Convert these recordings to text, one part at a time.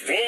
Explode.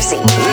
See.